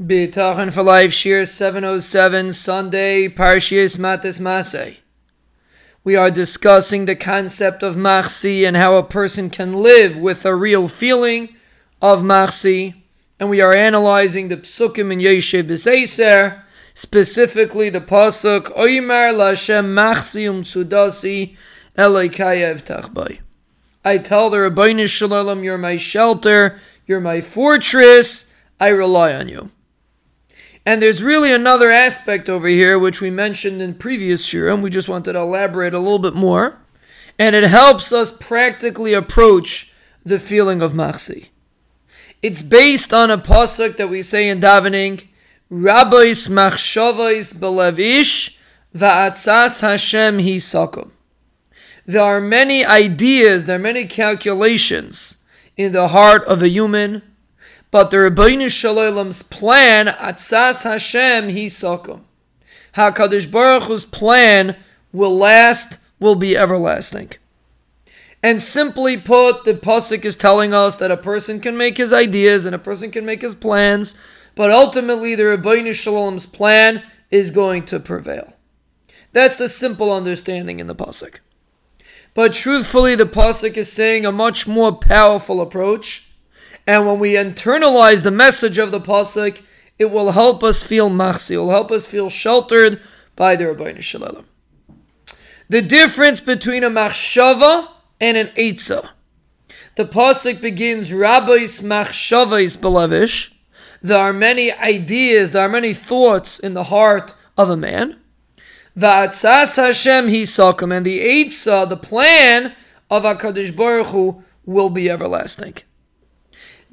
B'tachan for Life, Shiur 707, Sunday, Parshiyas Matis Maseh. We are discussing the concept of Machsi and how a person can live with a real feeling of Machsi. And we are analyzing the Psukim in Yoshev B'Seiser, specifically the Pasuk, Oymar Lashem Machsi Um Tsudasi Elokaya Evtach I tell the Ribono Shel Olam, you're my shelter, you're my fortress, I rely on you. And there's really another aspect over here which we mentioned in previous shiurim. We just wanted to elaborate a little bit more. And it helps us practically approach the feeling of machsi. It's based on a pasuk that we say in davening, Rabbis machshavais belevish va'atzas Hashem hisakum. There are many ideas, there are many calculations in the heart of a human but the Ribono Shel Olam's plan, Atzas Hashem, He Sakum. HaKadosh Baruch Hu's plan will last, will be everlasting. And simply put, the Pasuk is telling us that a person can make his ideas and a person can make his plans, but ultimately the Ribono Shel Olam's plan is going to prevail. That's the simple understanding in the Pasuk. But truthfully, the Pasuk is saying a much more powerful approach and when we internalize the message of the pasuk, it will help us feel machsi. It will help us feel sheltered by the Ribono Shel Olam. The difference between a machshava and an eitzah. The pasuk begins, Rabbis machshavais belavish. There are many ideas, there are many thoughts in the heart of a man. Va'atzas Hashem hisakum, and the eitzah, the plan of Hakadosh Baruch Hu, will be everlasting.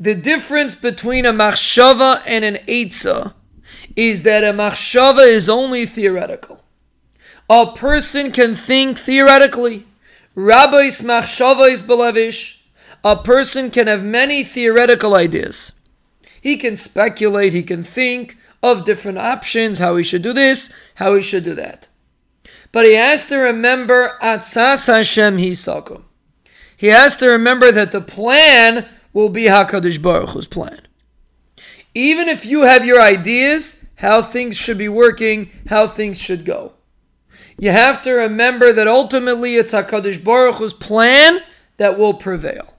The difference between a machshava and an eitzah is that a machshava is only theoretical. A person can think theoretically. Rabbis machshava is belevish. A person can have many theoretical ideas. He can speculate, he can think of different options, how he should do this, how he should do that. But he has to remember Atzas Hashem Hisakum. He has to remember that the plan will be HaKadosh Baruch Hu's plan. Even if you have your ideas, how things should be working, how things should go. You have to remember that ultimately it's HaKadosh Baruch Hu's plan that will prevail.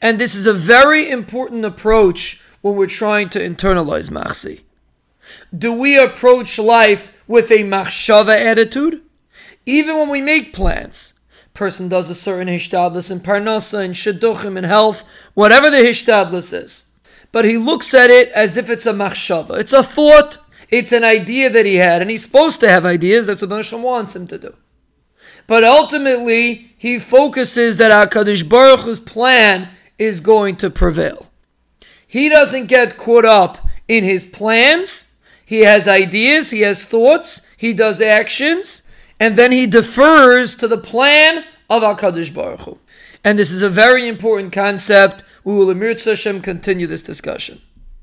And this is a very important approach when we're trying to internalize Machsi. Do we approach life with a Machshava attitude? Even when we make plans, person does a certain hishtadlis in parnasa and shidduchim in health, whatever the hishtadlis is. But he looks at it as if it's a machshava. It's a thought. It's an idea that he had, and he's supposed to have ideas. That's what Hashem wants him to do. But ultimately, he focuses that Hakadosh Baruch Hu's plan is going to prevail. He doesn't get caught up in his plans. He has ideas. He has thoughts. He does actions and then he defers to the plan of HaKadosh Baruch Hu. And this is a very important concept. We will, Emir Hashem, continue this discussion.